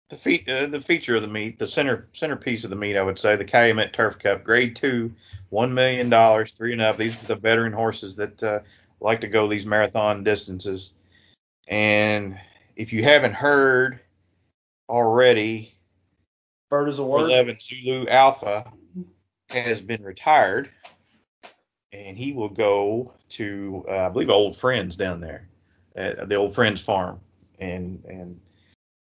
the fe- uh, the feature of the meet, the center centerpiece of the meet, I would say, the Calumet Turf Cup, Grade Two, one million dollars, three and up. These are the veteran horses that uh, like to go these marathon distances. And if you haven't heard already, Bird is a word. 11 Zulu Alpha has been retired, and he will go to, uh, I believe, Old Friends down there at the Old Friends farm and and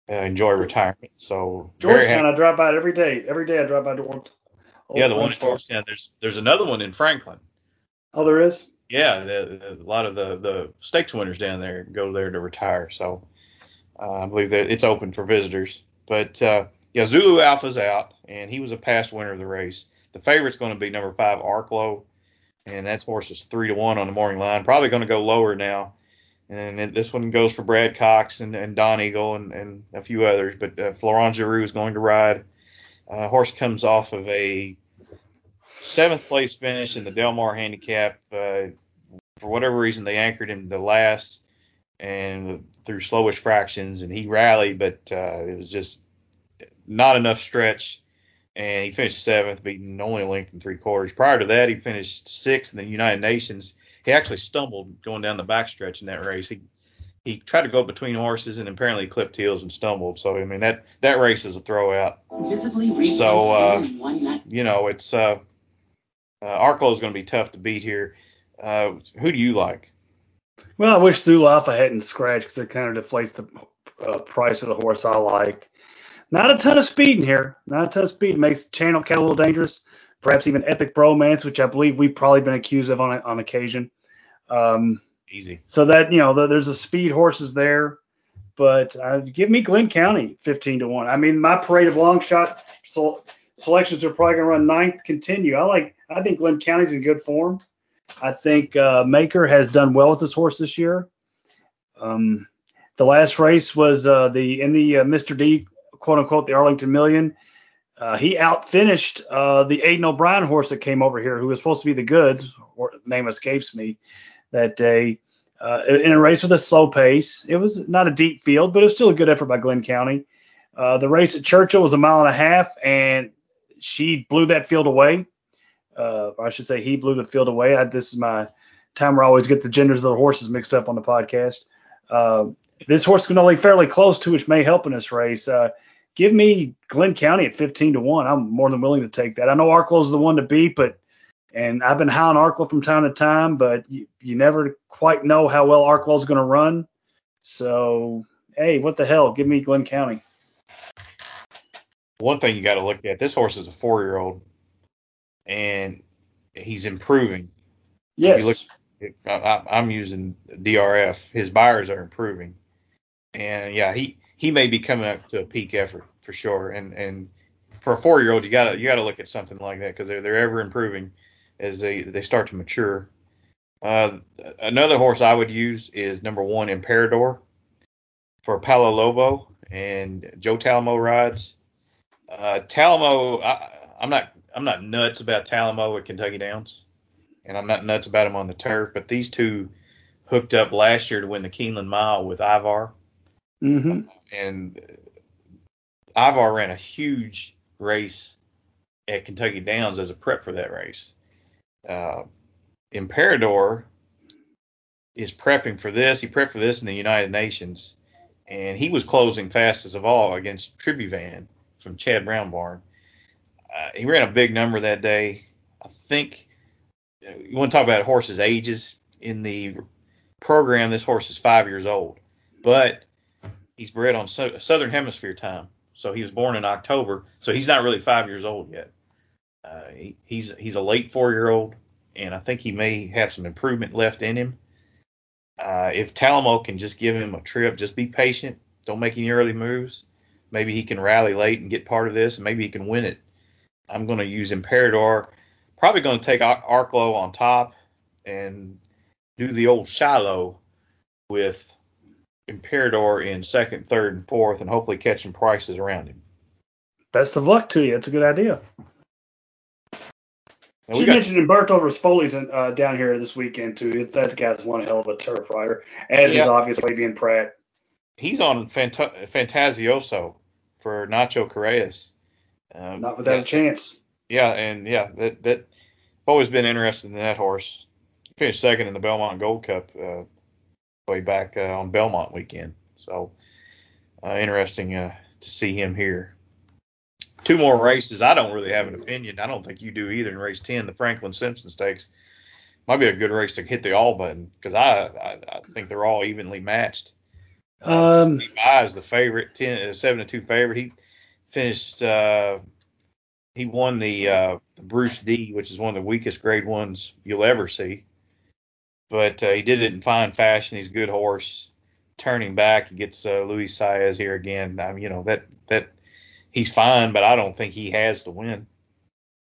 uh, enjoy retirement. So Georgetown. I drive by it every day. Every day I drive by old Yeah, the one in Georgetown. There's there's another one in Franklin. Oh, there is. Yeah, the, the, a lot of the the stakes winners down there go there to retire. So uh, I believe that it's open for visitors. But uh, yeah, Zulu Alpha's out, and he was a past winner of the race. The favorite's going to be number five Arklow, and that horse is three to one on the morning line. Probably going to go lower now. And then this one goes for Brad Cox and, and Donegal and, and a few others. But uh, Florent Geroux is going to ride. Uh, horse comes off of a seventh place finish in the Delmar Handicap. Uh, for whatever reason, they anchored him to last and through slowish fractions, and he rallied, but uh, it was just not enough stretch. And he finished seventh, beating only a length and three quarters. Prior to that, he finished sixth in the United Nations. He actually stumbled going down the backstretch in that race. He he tried to go between horses and apparently clipped heels and stumbled. So I mean that that race is a throwout. Visibly So, uh, in one night. You know it's uh, uh Arklow is going to be tough to beat here. Uh, who do you like? Well, I wish Zulu Alpha hadn't scratched because it kind of deflates the uh, price of the horse I like. Not a ton of speed in here. Not a ton of speed. Makes Channel Cat a little dangerous. Perhaps even Epic Bromance, which I believe we've probably been accused of on on occasion. Um, Easy. so that you know, the, there's a speed horses there, but uh, give me Glynn County 15 to one. I mean, my parade of long shot sel- selections are probably gonna run ninth. Continue. I like. I think Glynn County's in good form. I think uh, Maker has done well with this horse this year. Um, the last race was uh, the in the uh, Mr. D quote unquote the Arlington Million. Uh, he outfinished uh, the Aidan O'Brien horse that came over here, who was supposed to be the goods, or name escapes me, that day. Uh, in a race with a slow pace, it was not a deep field, but it was still a good effort by Glynn County. Uh, the race at Churchill was a mile and a half, and she blew that field away. Uh, I should say, he blew the field away. I, this is my time where I always get the genders of the horses mixed up on the podcast. Uh, this horse can only fairly close to, which may help in this race. Give me Glynn County at 15 to one. I'm more than willing to take that. I know Arklow's the one to beat, but and I've been high on Arklow from time to time, but you, you never quite know how well Arklow's going to run. So hey, what the hell? Give me Glynn County. One thing you got to look at this horse is a four year old, and he's improving. Yes. look- If I- I'm using DRF, his buyers are improving, and yeah, he he may be coming up to a peak effort for sure. And and for a four year old, you gotta you gotta look at something like that because they're they're ever improving as they they start to mature. Uh, another horse I would use is number one Imperador for Paulo Lobo and Joe Talamo rides. Uh, Talamo, I, I'm not I'm not nuts about Talamo at Kentucky Downs, and I'm not nuts about him on the turf. But these two hooked up last year to win the Keeneland Mile with Ivar, hmm and Ivar ran a huge race at Kentucky Downs as a prep for that race. Uh, Imperador is prepping for this. He prepped for this in the United Nations, and he was closing fastest of all against Tribhuvan from Chad Brown Barn. Uh, he ran a big number that day. I think uh, you want to talk about horses' ages in the program. This horse is five years old, but he's bred on so- Southern Hemisphere time, so he was born in October, so he's not really five years old yet. Uh, he, he's he's a late four year old, and I think he may have some improvement left in him. Uh, if Talamo can just give him a trip, just be patient, don't make any early moves. Maybe he can rally late and get part of this, and maybe he can win it. I'm going to use Imperador. Probably going to take Ar- Arklow on top and do the old Shiloh with Imperador in second, third, and fourth, and hopefully catching prices around him. Best of luck to you. It's a good idea. And you got, mentioned Umberto Rispoli's uh, down here this weekend too. That guy's one hell of a turf rider, as yeah. is obviously Flavien Pratt. He's on Fant- Fantasioso for Nacho Correas. Um, Not without a chance. Yeah, and yeah, that that always been interested in that horse. Finished second in the Belmont Gold Cup uh, way back uh, on Belmont weekend. So uh, interesting uh, to see him here. Two more races. I don't really have an opinion. I don't think you do either. In race ten, the Franklin Simpson Stakes might be a good race to hit the all button because I, I, I think they're all evenly matched. Um, uh, is the favorite, ten, uh, seven to two favorite. He finished. Uh, he won the uh, Bruce D, which is one of the weakest grade ones you'll ever see. But uh, he did it in fine fashion. He's a good horse. Turning back, he gets uh, Luis Saez here again. I mean, you know that that he's fine, but I don't think he has to win.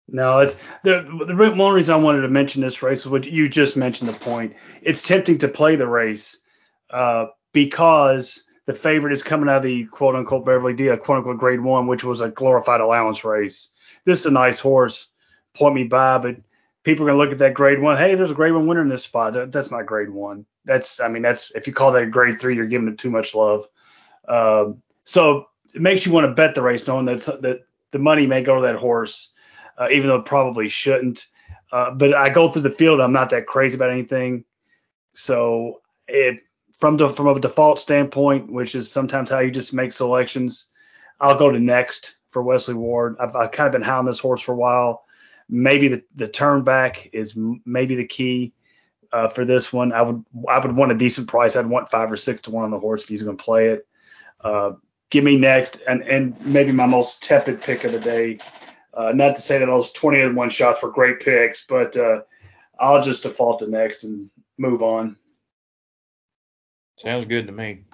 No, it's the the one reason I wanted to mention this race is what you just mentioned the point. It's tempting to play the race uh, because the favorite is coming out of the quote unquote Beverly D, quote unquote grade one, which was a glorified allowance race. This is a nice horse, point me by, but people are gonna look at that grade one. Hey, there's a grade one winner in this spot. That's not grade one. That's I mean that's if you call that a grade three, you're giving it too much love. Um, so it makes you want to bet the race, knowing that that the money may go to that horse, uh, even though it probably shouldn't. Uh, but I go through the field. I'm not that crazy about anything. So it from the from a default standpoint, which is sometimes how you just make selections, I'll go to next for Wesley Ward. I've, I've kind of been hounding this horse for a while. Maybe the the turn back is maybe the key uh, for this one. I would I would want a decent price. I'd want five or six to one on the horse if he's going to play it. Uh, give me next, and and maybe my most tepid pick of the day. Uh, not to say that those 20 and one shots were great picks, but uh, I'll just default to next and move on. Sounds good to me.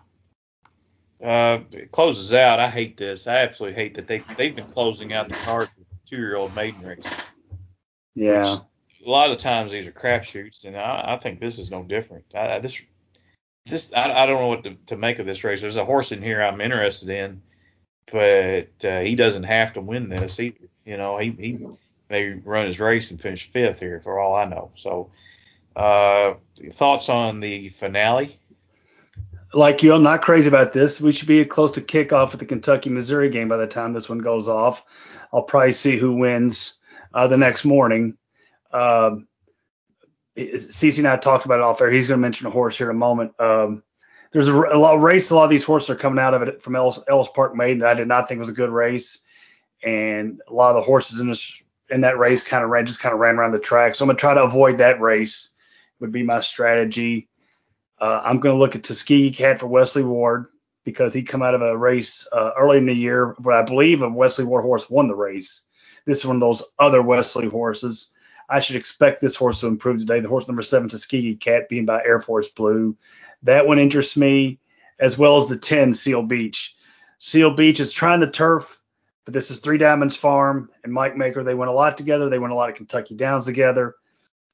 Uh, it closes out. I hate this. I absolutely hate that they they've been closing out the cards with two year old maiden races. Yeah. a lot of times these are crapshoots, and I, I think this is no different. I, this this I, I don't know what to, to, make of this race. There's a horse in here I'm interested in, but uh, he doesn't have to win this. He you know he he may run his race and finish fifth here for all I know. So uh, thoughts on the finale? Like you, I'm not crazy about this. We should be close to kickoff at the Kentucky Missouri game by the time this one goes off. I'll probably see who wins uh, the next morning. Um, CC and I talked about it off air. He's going to mention a horse here in a moment. Um, there's a, a, lot of race. A lot of these horses are coming out of it from Ellis, Ellis Park Maiden that I did not think was a good race, and a lot of the horses in this in that race kind of ran just kind of ran around the track. So I'm gonna try to avoid that race. Would be my strategy. Uh, I'm gonna look at Tuskegee Cat for Wesley Ward because he come out of a race uh, early in the year but I believe a Wesley Ward horse won the race. This is one of those other Wesley horses. I should expect this horse to improve today. The horse number seven, Tuskegee Cat, being by Air Force Blue. That one interests me, as well as the 10, Seal Beach. Seal Beach is trying to turf, but this is Three Diamonds Farm and Mike Maker. They went a lot together. They went a lot of Kentucky Downs together.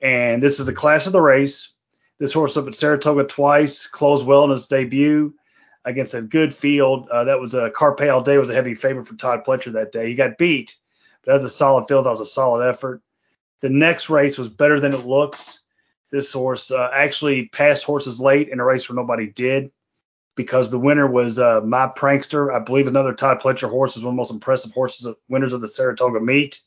And this is the class of the race. This horse up at Saratoga twice, closed well in his debut against a good field. Uh, that was a Carpe All Day was a heavy favorite for Todd Pletcher that day. He got beat, that was a solid field. That was a solid effort. The next race was better than it looks. This horse uh, actually passed horses late in a race where nobody did because the winner was uh, My Prankster. I believe another Todd Pletcher horse is one of the most impressive horses, of, winners of the Saratoga meet.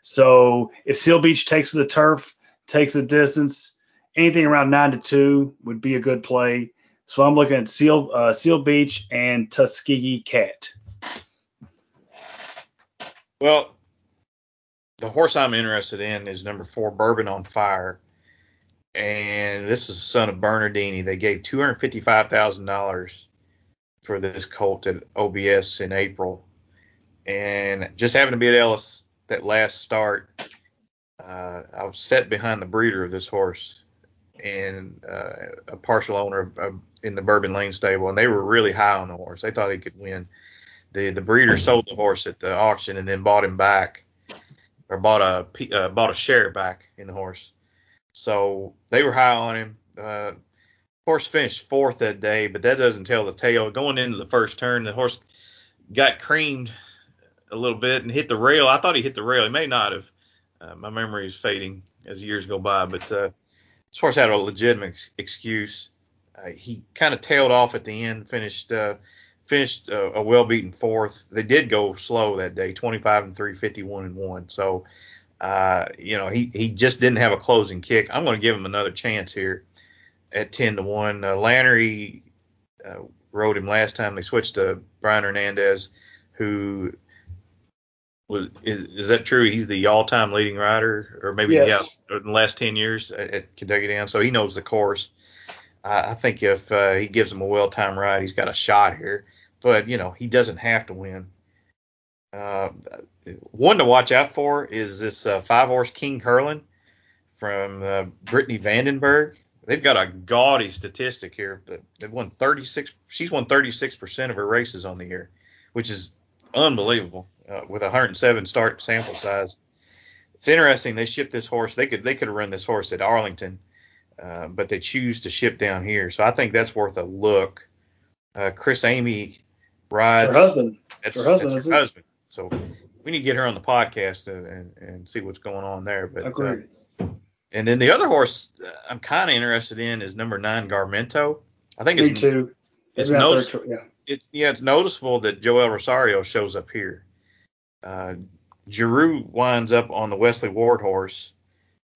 So if Seal Beach takes the turf, takes the distance, anything around nine to two would be a good play. So I'm looking at Seal uh, Seal Beach and Tuskegee Cat. Well, the horse I'm interested in is number four, Bourbon on Fire. And this is the son of Bernardini. They gave $255,000 for this colt at OBS in April. And just happened to be at Ellis that last start. Uh, I was set behind the breeder of this horse and uh, a partial owner of, of, in the Bourbon Lane stable, and they were really high on the horse. They thought he could win. The the breeder sold the horse at the auction and then bought him back or bought a uh, bought a share back in the horse. So they were high on him. Uh, horse finished fourth that day, but that doesn't tell the tale. Going into the first turn, the horse got creamed a little bit and hit the rail. I thought he hit the rail. He may not have. Uh, my memory is fading as years go by, but uh, this horse had a legitimate ex- excuse. Uh, he kind of tailed off at the end, finished uh, finished a, a well beaten fourth. They did go slow that day, 25 and 3, 51 and 1. So, uh, you know, he, he just didn't have a closing kick. I'm going to give him another chance here at 10 to 1. Uh, Lanerie uh, rode him last time. They switched to Brian Hernandez, who was is, is that true? He's the all-time leading rider, or maybe Yes. yeah, in the last 10 years at, at Kentucky Down. So he knows the course. I, I think if uh, he gives him a well-timed ride, he's got a shot here. But you know, he doesn't have to win. Uh, one to watch out for is this uh, five-horse King Curlin from uh, Brittany Vandenberg. They've got a gaudy statistic here. They've won 36. She's won 36 percent of her races on the year, which is unbelievable uh, with a 107 start sample size. It's interesting. They shipped this horse. They could they could have run this horse at Arlington, uh, but they choose to ship down here. So I think that's worth a look. Uh, Chris Emigh rides. Her husband. That's her husband, that's her it? husband. So we need to get her on the podcast and, and, and see what's going on there. But uh, Agreed. and then the other horse uh, I'm kind of interested in is number nine Garmento. I think Me it's too. it's Maybe not notice- tr- yeah. it's yeah, it's noticeable that Joel Rosario shows up here. Uh, Geroux winds up on the Wesley Ward horse,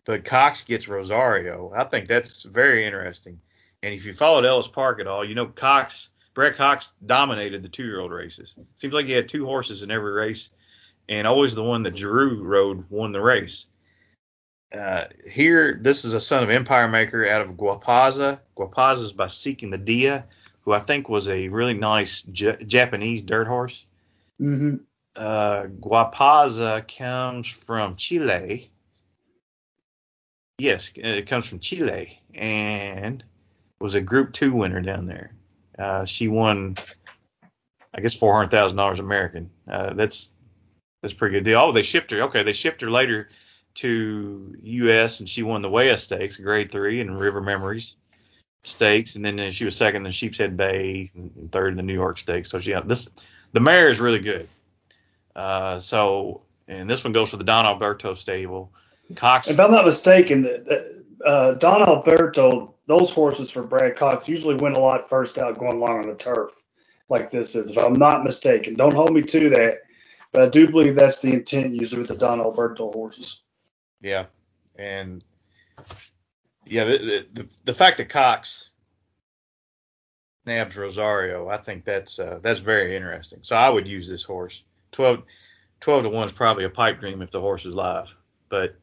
but Cox gets Rosario. I think that's very interesting. And if you followed Ellis Park at all, you know Cox, Brett Cox dominated the two-year-old races. Seems like he had two horses in every race, and always the one that Drew rode won the race. Uh, here, this is a son of Empire Maker out of Guapaza. Guapaza is by Seeking the Dia who I think was a really nice J- Japanese dirt horse. hmm Uh, Guapaza comes from Chile. Yes, it comes from Chile and was a Group Two winner down there. Uh, she won, I guess, four hundred thousand dollars American. Uh, that's that's pretty good deal. Oh, they shipped her. Okay, they shipped her later to U.S. and she won the Waya Stakes, Grade Three, and River Memories Stakes, and then uh, she was second in the Sheepshead Bay, and third in the New York Stakes. So she this the mare is really good. Uh, so and this one goes for the Don Alberto stable. Cox. If I'm not mistaken, uh, Don Alberto, those horses for Brad Cox usually win a lot first out going along on the turf, like this is. If I'm not mistaken, don't hold me to that, but I do believe that's the intent usually with the Don Alberto horses. Yeah, and yeah, the, the the fact that Cox nabs Rosario, I think that's uh, that's very interesting. So I would use this horse. 12, 12 to one is probably a pipe dream if the horse is live, but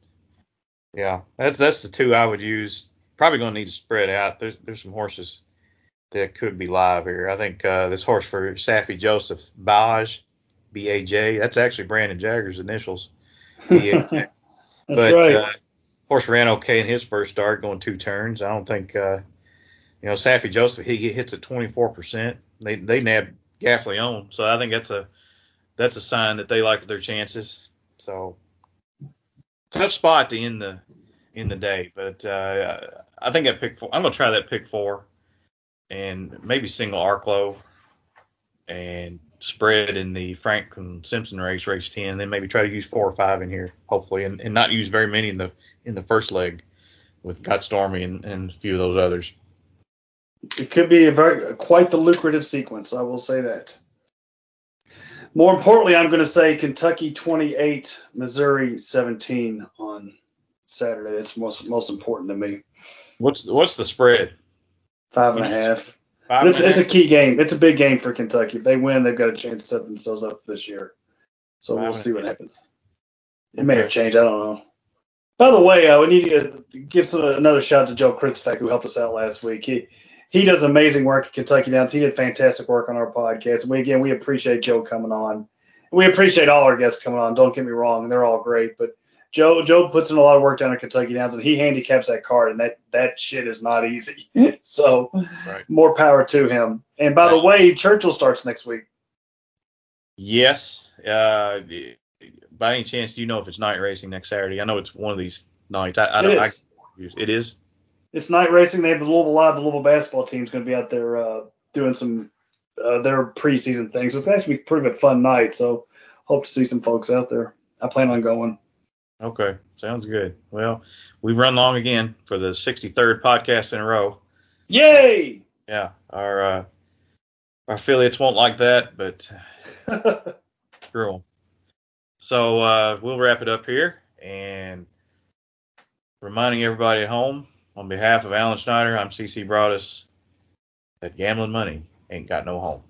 yeah, that's that's the two I would use. Probably going to need to spread out. There's there's some horses that could be live here. I think uh, this horse for Saffie Joseph Baj, B A J. That's actually Brandon Jagger's initials. B-A-J. <laughs> That's but right. uh, horse ran okay in his first start, going two turns. I don't think, uh, you know, Saffie Joseph he, he hits at 24 percent. They they nabbed Gaffalione, so I think that's a that's a sign that they like their chances. So tough spot to end the in the day, but uh, I think that pick four. I'm gonna try that pick four, and maybe single Arklow, and spread in the Franklin Simpson race, race 10, then maybe try to use four or five in here, hopefully, and, and not use very many in the in the first leg with Got Stormy and, and a few of those others. It could be a very quite the lucrative sequence. I will say that. More importantly, I'm going to say Kentucky 28, Missouri 17 on Saturday. That's most most important to me. What's what's the spread? Five and a half. Five It's, a it's a key game. It's a big game for Kentucky. If they win, they've got a chance to set themselves up this year. So Five we'll see what happens. It may have changed. I don't know. By the way, uh, we need to give some, another shout out to Joe Kristufek, who helped us out last week. He he does amazing work at Kentucky Downs. He did fantastic work on our podcast. And we again we appreciate Joe coming on. We appreciate all our guests coming on. Don't get me wrong, they're all great, but Joe Joe puts in a lot of work down at Kentucky Downs, and he handicaps that card, and that that shit is not easy. <laughs> so Right. more power to him. And by the way, Churchill starts next week. Yes. Uh, by any chance, do you know if it's night racing next Saturday? I know it's one of these nights. I, I It don't. is. I, it is. It's night racing. They have the Louisville Live, the Louisville basketball team's going to be out there uh, doing some uh, their preseason things. So it's actually pretty a fun night. So hope to see some folks out there. I plan on going. Okay, sounds good. Well, we've run long again for the 63rd podcast in a row. Yay! Yeah, our uh, our affiliates won't like that, but <laughs> screw them. So uh, we'll wrap it up here and reminding everybody at home on behalf of Alan Schneider, I'm CC Broadus that gambling money ain't got no home.